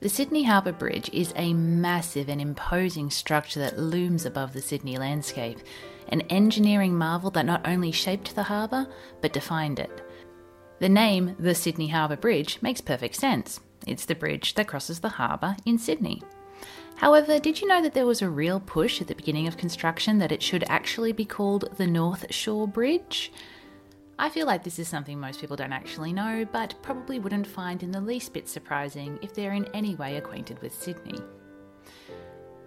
The Sydney Harbour Bridge is a massive and imposing structure that looms above the Sydney landscape, an engineering marvel that not only shaped the harbour, but defined it. The name, the Sydney Harbour Bridge, makes perfect sense. It's the bridge that crosses the harbour in Sydney. However, did you know that there was a real push at the beginning of construction that it should actually be called the North Shore Bridge? I feel like this is something most people don't actually know, but probably wouldn't find in the least bit surprising if they're in any way acquainted with Sydney.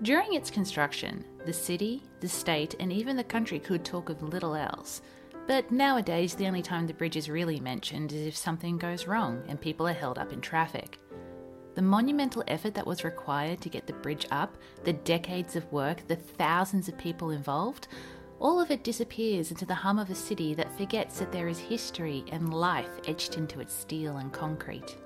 During its construction, the city, the state, and even the country could talk of little else. But nowadays, the only time the bridge is really mentioned is if something goes wrong and people are held up in traffic. The monumental effort that was required to get the bridge up, the decades of work, the thousands of people involved, all of it disappears into the hum of a city that forgets that there is history and life etched into its steel and concrete.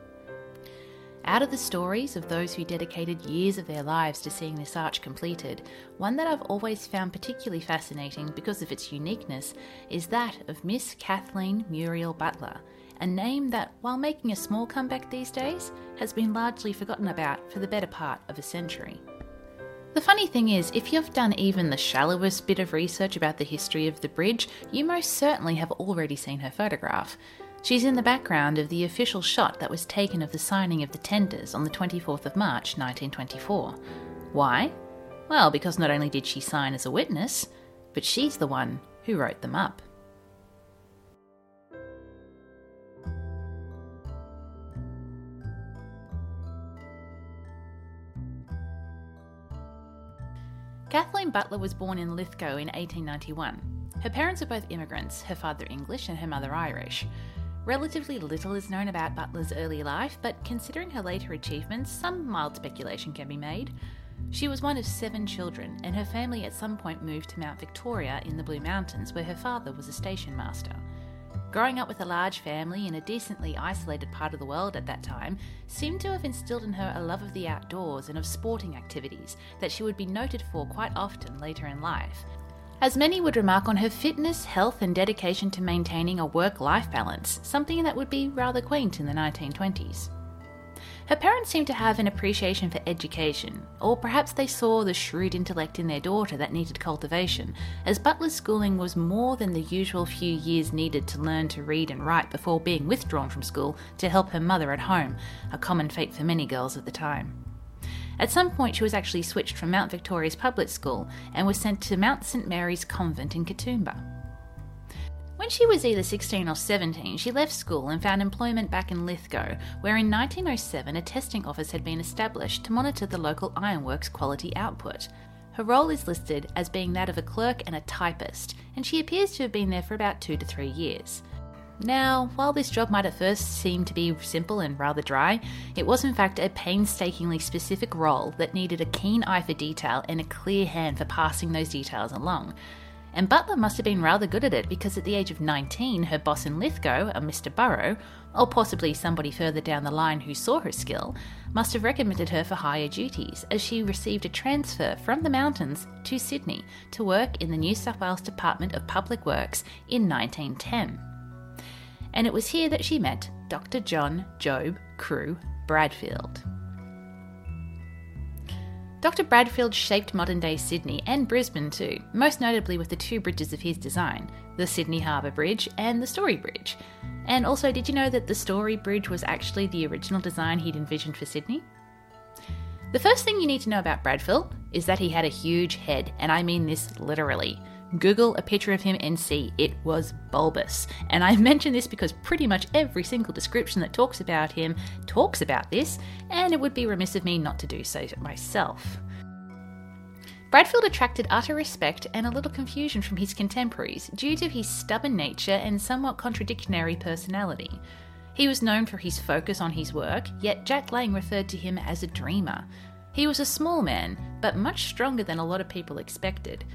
Out of the stories of those who dedicated years of their lives to seeing this arch completed, one that I've always found particularly fascinating because of its uniqueness is that of Miss Kathleen Muriel Butler, a name that, while making a small comeback these days, has been largely forgotten about for the better part of a century. The funny thing is, if you've done even the shallowest bit of research about the history of the bridge, you most certainly have already seen her photograph. She's in the background of the official shot that was taken of the signing of the tenders on the 24th of March 1924. Why? Well, because not only did she sign as a witness, but she's the one who wrote them up. Kathleen Butler was born in Lithgow in 1891. Her parents are both immigrants, her father English and her mother Irish. Relatively little is known about Butler's early life, but considering her later achievements, some mild speculation can be made. She was one of seven children, and her family at some point moved to Mount Victoria in the Blue Mountains, where her father was a station master. Growing up with a large family in a decently isolated part of the world at that time seemed to have instilled in her a love of the outdoors and of sporting activities that she would be noted for quite often later in life. As many would remark on her fitness, health, and dedication to maintaining a work life balance, something that would be rather quaint in the 1920s. Her parents seemed to have an appreciation for education, or perhaps they saw the shrewd intellect in their daughter that needed cultivation, as Butler's schooling was more than the usual few years needed to learn to read and write before being withdrawn from school to help her mother at home, a common fate for many girls at the time. At some point, she was actually switched from Mount Victoria's public school and was sent to Mount St Mary's Convent in Katoomba. When she was either 16 or 17, she left school and found employment back in Lithgow, where in 1907 a testing office had been established to monitor the local ironworks quality output. Her role is listed as being that of a clerk and a typist, and she appears to have been there for about two to three years. Now, while this job might at first seem to be simple and rather dry, it was in fact a painstakingly specific role that needed a keen eye for detail and a clear hand for passing those details along and Butler must have been rather good at it because at the age of 19, her boss in Lithgow, a Mr. Burrow, or possibly somebody further down the line who saw her skill, must have recommended her for higher duties as she received a transfer from the mountains to Sydney to work in the New South Wales Department of Public Works in 1910. And it was here that she met Dr. John Job Crewe Bradfield. Dr. Bradfield shaped modern day Sydney and Brisbane too, most notably with the two bridges of his design the Sydney Harbour Bridge and the Story Bridge. And also, did you know that the Story Bridge was actually the original design he'd envisioned for Sydney? The first thing you need to know about Bradfield is that he had a huge head, and I mean this literally. Google a picture of him and see it was bulbous. And I mention this because pretty much every single description that talks about him talks about this, and it would be remiss of me not to do so myself. Bradfield attracted utter respect and a little confusion from his contemporaries due to his stubborn nature and somewhat contradictory personality. He was known for his focus on his work, yet Jack Lang referred to him as a dreamer. He was a small man, but much stronger than a lot of people expected.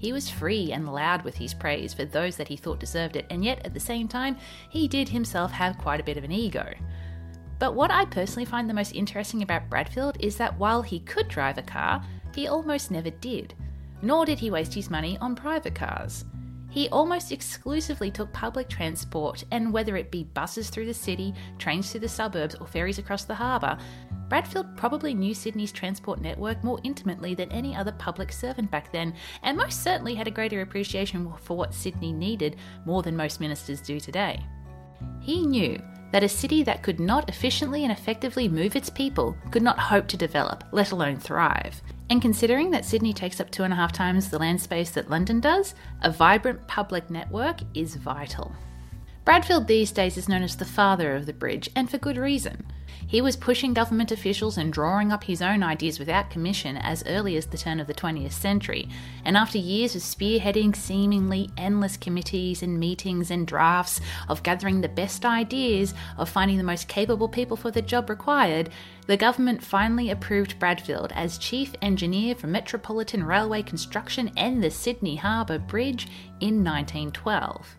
He was free and loud with his praise for those that he thought deserved it, and yet at the same time, he did himself have quite a bit of an ego. But what I personally find the most interesting about Bradfield is that while he could drive a car, he almost never did. Nor did he waste his money on private cars. He almost exclusively took public transport, and whether it be buses through the city, trains through the suburbs, or ferries across the harbour, Bradfield probably knew Sydney's transport network more intimately than any other public servant back then, and most certainly had a greater appreciation for what Sydney needed more than most ministers do today. He knew that a city that could not efficiently and effectively move its people could not hope to develop, let alone thrive. And considering that Sydney takes up two and a half times the land space that London does, a vibrant public network is vital. Bradfield these days is known as the father of the bridge, and for good reason. He was pushing government officials and drawing up his own ideas without commission as early as the turn of the 20th century, and after years of spearheading seemingly endless committees and meetings and drafts, of gathering the best ideas, of finding the most capable people for the job required, the government finally approved Bradfield as chief engineer for metropolitan railway construction and the Sydney Harbour Bridge in 1912.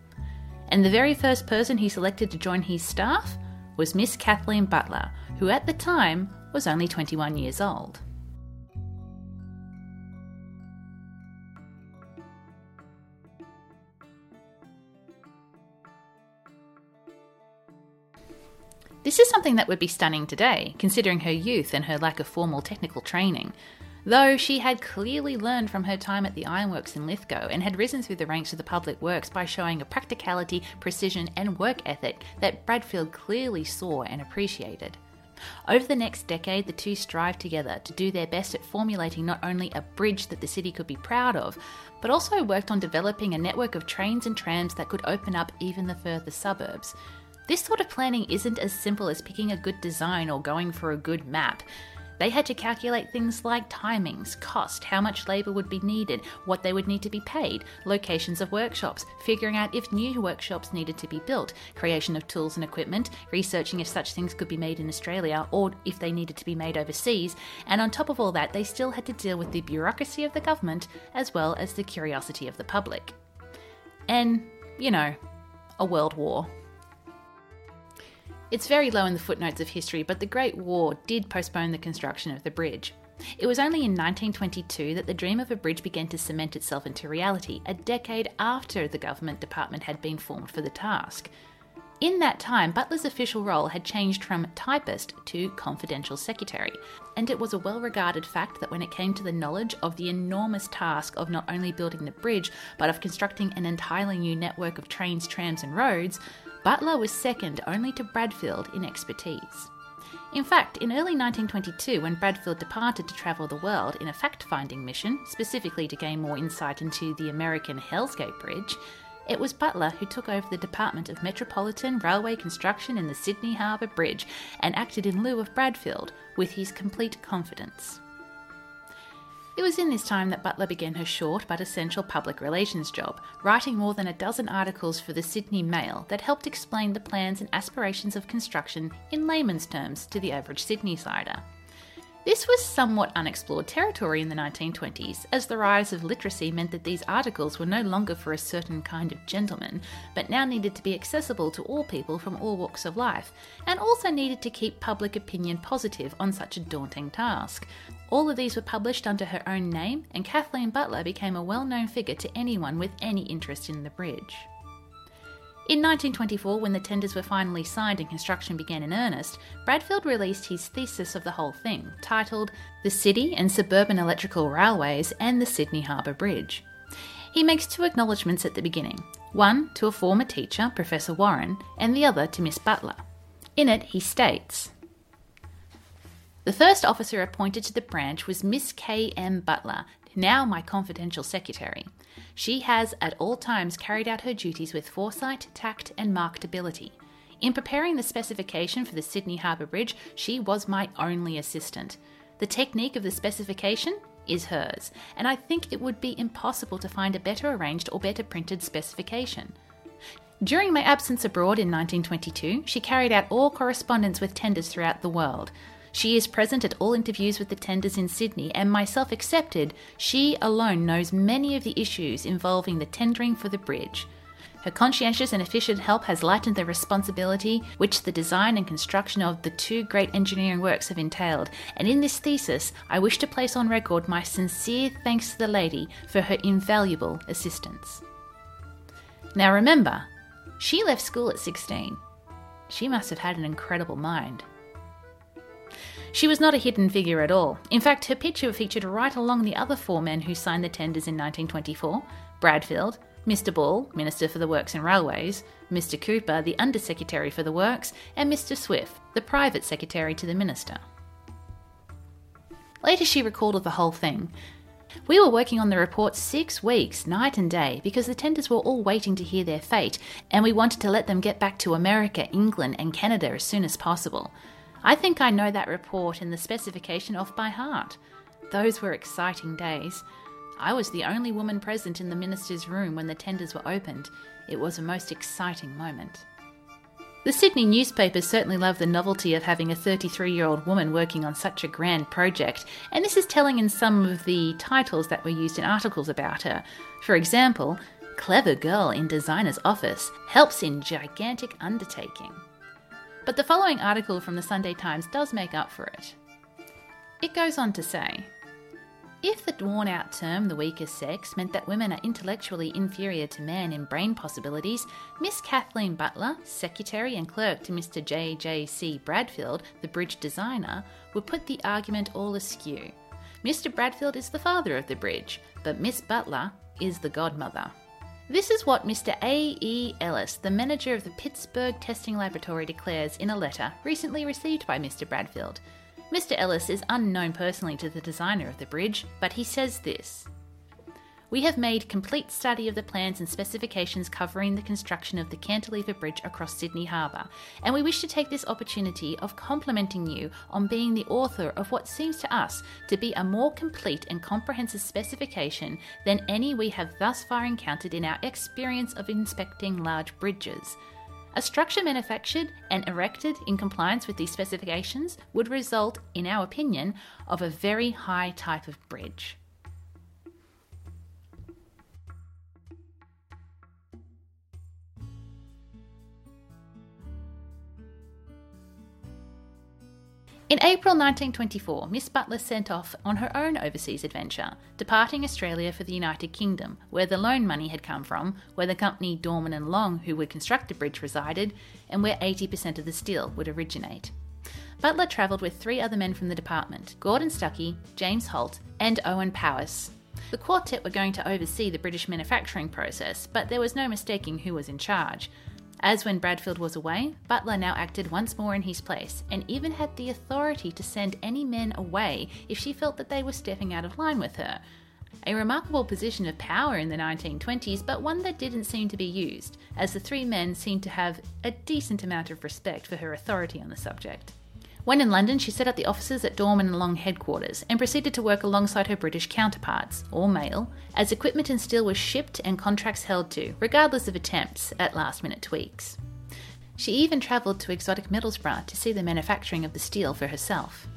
And the very first person he selected to join his staff was Miss Kathleen Butler, who at the time was only 21 years old. This is something that would be stunning today, considering her youth and her lack of formal technical training. Though she had clearly learned from her time at the ironworks in Lithgow and had risen through the ranks of the public works by showing a practicality, precision, and work ethic that Bradfield clearly saw and appreciated. Over the next decade, the two strived together to do their best at formulating not only a bridge that the city could be proud of, but also worked on developing a network of trains and trams that could open up even the further suburbs. This sort of planning isn't as simple as picking a good design or going for a good map. They had to calculate things like timings, cost, how much labour would be needed, what they would need to be paid, locations of workshops, figuring out if new workshops needed to be built, creation of tools and equipment, researching if such things could be made in Australia or if they needed to be made overseas, and on top of all that, they still had to deal with the bureaucracy of the government as well as the curiosity of the public. And, you know, a world war. It's very low in the footnotes of history, but the Great War did postpone the construction of the bridge. It was only in 1922 that the dream of a bridge began to cement itself into reality, a decade after the government department had been formed for the task. In that time, Butler's official role had changed from typist to confidential secretary, and it was a well regarded fact that when it came to the knowledge of the enormous task of not only building the bridge, but of constructing an entirely new network of trains, trams, and roads, Butler was second only to Bradfield in expertise. In fact, in early 1922, when Bradfield departed to travel the world in a fact finding mission, specifically to gain more insight into the American Hell's Gate Bridge, it was Butler who took over the Department of Metropolitan Railway Construction in the Sydney Harbour Bridge and acted in lieu of Bradfield with his complete confidence. It was in this time that Butler began her short but essential public relations job, writing more than a dozen articles for the Sydney Mail that helped explain the plans and aspirations of construction in layman's terms to the average Sydney sider. This was somewhat unexplored territory in the 1920s, as the rise of literacy meant that these articles were no longer for a certain kind of gentleman, but now needed to be accessible to all people from all walks of life, and also needed to keep public opinion positive on such a daunting task. All of these were published under her own name, and Kathleen Butler became a well known figure to anyone with any interest in the bridge. In 1924, when the tenders were finally signed and construction began in earnest, Bradfield released his thesis of the whole thing, titled The City and Suburban Electrical Railways and the Sydney Harbour Bridge. He makes two acknowledgements at the beginning one to a former teacher, Professor Warren, and the other to Miss Butler. In it, he states The first officer appointed to the branch was Miss K. M. Butler, now my confidential secretary. She has at all times carried out her duties with foresight, tact, and marked ability. In preparing the specification for the Sydney Harbour Bridge, she was my only assistant. The technique of the specification is hers, and I think it would be impossible to find a better arranged or better printed specification. During my absence abroad in 1922, she carried out all correspondence with tenders throughout the world. She is present at all interviews with the tenders in Sydney, and myself excepted, she alone knows many of the issues involving the tendering for the bridge. Her conscientious and efficient help has lightened the responsibility which the design and construction of the two great engineering works have entailed, and in this thesis I wish to place on record my sincere thanks to the lady for her invaluable assistance. Now remember, she left school at 16. She must have had an incredible mind. She was not a hidden figure at all. In fact, her picture featured right along the other four men who signed the tenders in 1924 Bradfield, Mr. Ball, Minister for the Works and Railways, Mr. Cooper, the Under Secretary for the Works, and Mr. Swift, the Private Secretary to the Minister. Later, she recalled of the whole thing. We were working on the report six weeks, night and day, because the tenders were all waiting to hear their fate, and we wanted to let them get back to America, England, and Canada as soon as possible. I think I know that report and the specification off by heart. Those were exciting days. I was the only woman present in the minister's room when the tenders were opened. It was a most exciting moment. The Sydney newspapers certainly loved the novelty of having a 33 year old woman working on such a grand project, and this is telling in some of the titles that were used in articles about her. For example, Clever Girl in Designer's Office helps in gigantic undertaking. But the following article from the Sunday Times does make up for it. It goes on to say If the worn out term the weaker sex meant that women are intellectually inferior to men in brain possibilities, Miss Kathleen Butler, secretary and clerk to Mr. J. J. C. Bradfield, the bridge designer, would put the argument all askew. Mr. Bradfield is the father of the bridge, but Miss Butler is the godmother. This is what Mr. A. E. Ellis, the manager of the Pittsburgh Testing Laboratory, declares in a letter recently received by Mr. Bradfield. Mr. Ellis is unknown personally to the designer of the bridge, but he says this we have made complete study of the plans and specifications covering the construction of the cantilever bridge across Sydney Harbour, and we wish to take this opportunity of complimenting you on being the author of what seems to us to be a more complete and comprehensive specification than any we have thus far encountered in our experience of inspecting large bridges. A structure manufactured and erected in compliance with these specifications would result, in our opinion, of a very high type of bridge. In April 1924, Miss Butler sent off on her own overseas adventure, departing Australia for the United Kingdom, where the loan money had come from, where the company Dorman and Long, who would construct the bridge, resided, and where 80% of the steel would originate. Butler travelled with three other men from the department Gordon Stuckey, James Holt, and Owen Powys. The quartet were going to oversee the British manufacturing process, but there was no mistaking who was in charge. As when Bradfield was away, Butler now acted once more in his place and even had the authority to send any men away if she felt that they were stepping out of line with her. A remarkable position of power in the 1920s, but one that didn't seem to be used, as the three men seemed to have a decent amount of respect for her authority on the subject. When in London, she set up the offices at Dorman and Long headquarters and proceeded to work alongside her British counterparts, all male, as equipment and steel was shipped and contracts held to, regardless of attempts at last minute tweaks. She even travelled to exotic Middlesbrough to see the manufacturing of the steel for herself.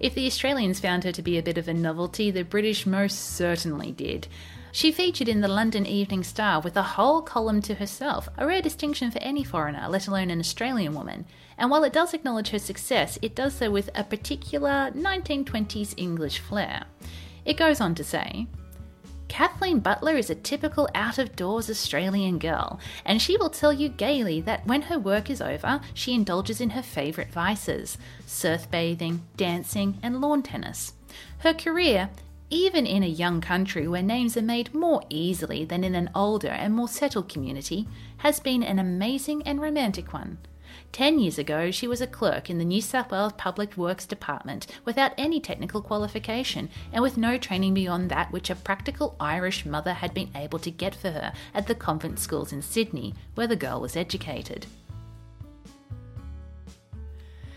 If the Australians found her to be a bit of a novelty, the British most certainly did. She featured in the London Evening Star with a whole column to herself, a rare distinction for any foreigner, let alone an Australian woman. And while it does acknowledge her success, it does so with a particular 1920s English flair. It goes on to say, Kathleen Butler is a typical out of doors Australian girl, and she will tell you gaily that when her work is over, she indulges in her favourite vices surf bathing, dancing, and lawn tennis. Her career even in a young country where names are made more easily than in an older and more settled community, has been an amazing and romantic one. Ten years ago, she was a clerk in the New South Wales Public Works Department without any technical qualification and with no training beyond that which a practical Irish mother had been able to get for her at the convent schools in Sydney, where the girl was educated.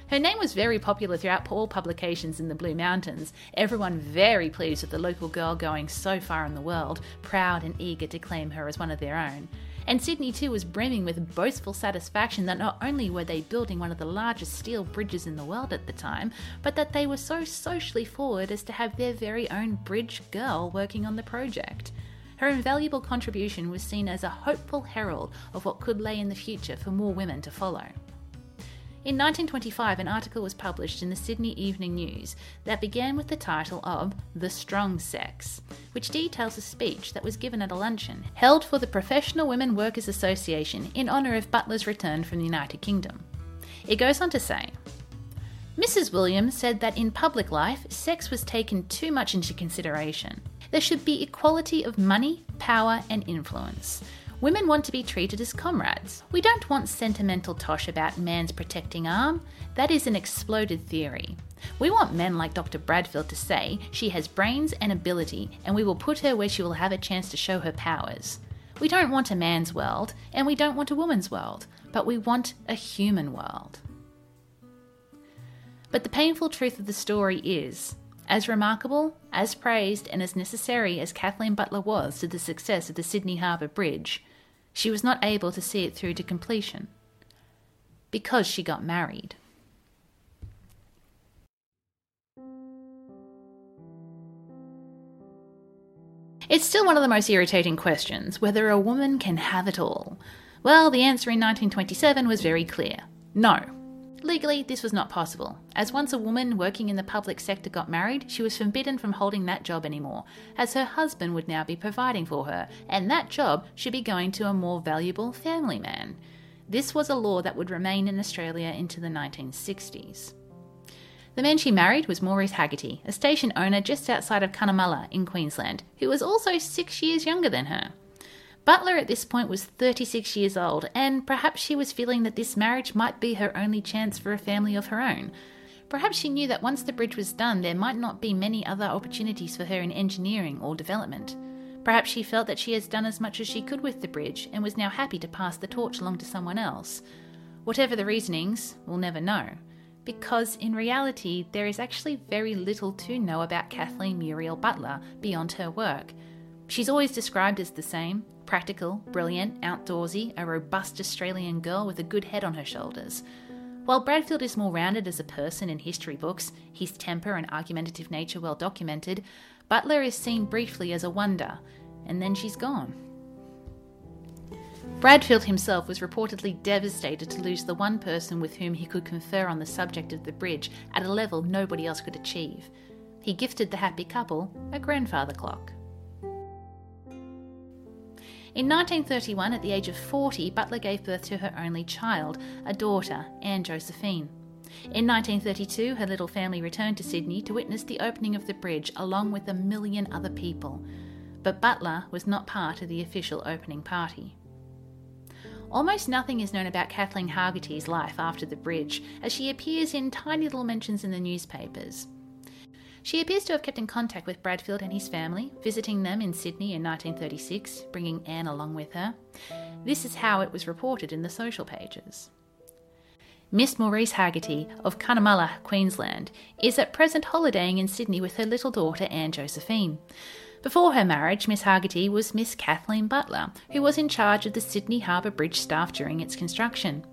Her name was very popular throughout all publications in the Blue Mountains, everyone very pleased with the local girl going so far in the world, proud and eager to claim her as one of their own. And Sydney too was brimming with boastful satisfaction that not only were they building one of the largest steel bridges in the world at the time, but that they were so socially forward as to have their very own bridge girl working on the project. Her invaluable contribution was seen as a hopeful herald of what could lay in the future for more women to follow. In 1925, an article was published in the Sydney Evening News that began with the title of The Strong Sex, which details a speech that was given at a luncheon held for the Professional Women Workers Association in honour of Butler's return from the United Kingdom. It goes on to say, Mrs. Williams said that in public life, sex was taken too much into consideration. There should be equality of money, power, and influence. Women want to be treated as comrades. We don't want sentimental tosh about man's protecting arm. That is an exploded theory. We want men like Dr. Bradfield to say she has brains and ability, and we will put her where she will have a chance to show her powers. We don't want a man's world, and we don't want a woman's world, but we want a human world. But the painful truth of the story is as remarkable, as praised, and as necessary as Kathleen Butler was to the success of the Sydney Harbour Bridge, she was not able to see it through to completion because she got married. It's still one of the most irritating questions whether a woman can have it all. Well, the answer in 1927 was very clear no. Legally, this was not possible, as once a woman working in the public sector got married, she was forbidden from holding that job anymore, as her husband would now be providing for her, and that job should be going to a more valuable family man. This was a law that would remain in Australia into the 1960s. The man she married was Maurice Haggerty, a station owner just outside of Cunnamulla in Queensland, who was also six years younger than her. Butler at this point was 36 years old, and perhaps she was feeling that this marriage might be her only chance for a family of her own. Perhaps she knew that once the bridge was done, there might not be many other opportunities for her in engineering or development. Perhaps she felt that she has done as much as she could with the bridge and was now happy to pass the torch along to someone else. Whatever the reasonings, we'll never know. Because in reality, there is actually very little to know about Kathleen Muriel Butler beyond her work. She's always described as the same practical, brilliant, outdoorsy, a robust Australian girl with a good head on her shoulders. While Bradfield is more rounded as a person in history books, his temper and argumentative nature well documented, Butler is seen briefly as a wonder, and then she's gone. Bradfield himself was reportedly devastated to lose the one person with whom he could confer on the subject of the bridge at a level nobody else could achieve. He gifted the happy couple a grandfather clock. In 1931, at the age of 40, Butler gave birth to her only child, a daughter, Anne Josephine. In 1932, her little family returned to Sydney to witness the opening of the bridge along with a million other people. But Butler was not part of the official opening party. Almost nothing is known about Kathleen Haggerty's life after the bridge, as she appears in tiny little mentions in the newspapers. She appears to have kept in contact with Bradfield and his family, visiting them in Sydney in 1936, bringing Anne along with her. This is how it was reported in the social pages. Miss Maurice Haggerty of Cunnamulla, Queensland, is at present holidaying in Sydney with her little daughter Anne Josephine. Before her marriage, Miss Haggerty was Miss Kathleen Butler, who was in charge of the Sydney Harbour Bridge staff during its construction.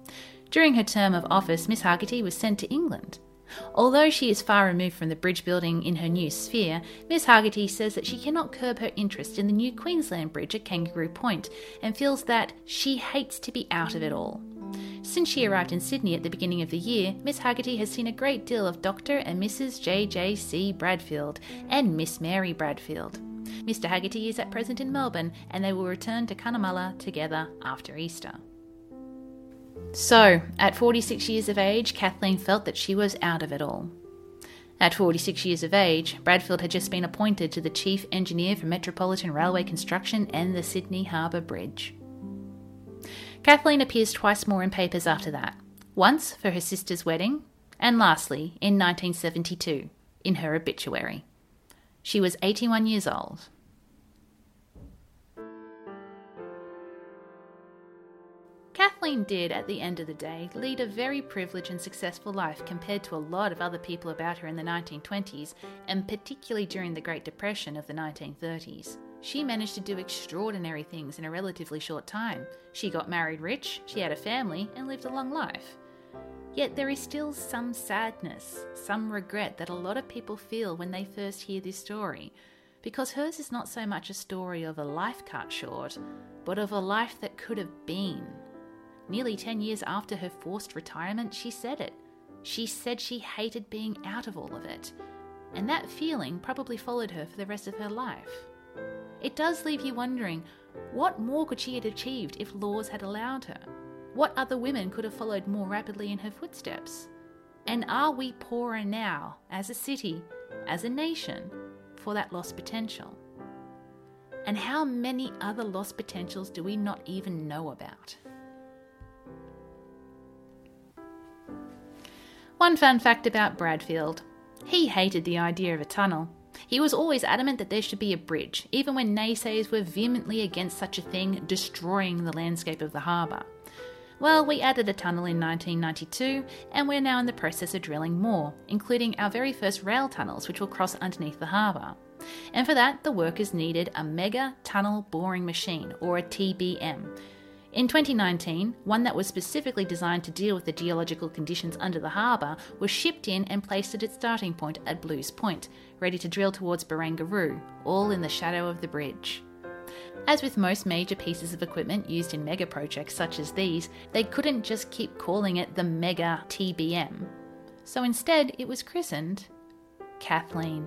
During her term of office, Miss Haggerty was sent to England. Although she is far removed from the bridge building in her new sphere, Miss Haggerty says that she cannot curb her interest in the new Queensland Bridge at Kangaroo Point and feels that she hates to be out of it all. Since she arrived in Sydney at the beginning of the year, Miss Haggerty has seen a great deal of Dr. and Mrs. J.J.C. Bradfield and Miss Mary Bradfield. Mr. Haggerty is at present in Melbourne and they will return to Cunnamulla together after Easter. So, at 46 years of age, Kathleen felt that she was out of it all. At 46 years of age, Bradfield had just been appointed to the Chief Engineer for Metropolitan Railway Construction and the Sydney Harbour Bridge. Kathleen appears twice more in papers after that. once for her sister's wedding, and lastly in 1972 in her obituary. She was 81 years old. Kathleen did, at the end of the day, lead a very privileged and successful life compared to a lot of other people about her in the 1920s, and particularly during the Great Depression of the 1930s. She managed to do extraordinary things in a relatively short time. She got married rich, she had a family, and lived a long life. Yet there is still some sadness, some regret that a lot of people feel when they first hear this story, because hers is not so much a story of a life cut short, but of a life that could have been. Nearly 10 years after her forced retirement, she said it. She said she hated being out of all of it. And that feeling probably followed her for the rest of her life. It does leave you wondering what more could she have achieved if laws had allowed her? What other women could have followed more rapidly in her footsteps? And are we poorer now, as a city, as a nation, for that lost potential? And how many other lost potentials do we not even know about? One fun fact about Bradfield he hated the idea of a tunnel. He was always adamant that there should be a bridge, even when naysayers were vehemently against such a thing destroying the landscape of the harbour. Well, we added a tunnel in 1992, and we're now in the process of drilling more, including our very first rail tunnels, which will cross underneath the harbour. And for that, the workers needed a mega tunnel boring machine, or a TBM, in 2019, one that was specifically designed to deal with the geological conditions under the harbour was shipped in and placed at its starting point at Blues Point, ready to drill towards Barangaroo, all in the shadow of the bridge. As with most major pieces of equipment used in mega projects such as these, they couldn't just keep calling it the Mega TBM. So instead, it was christened Kathleen.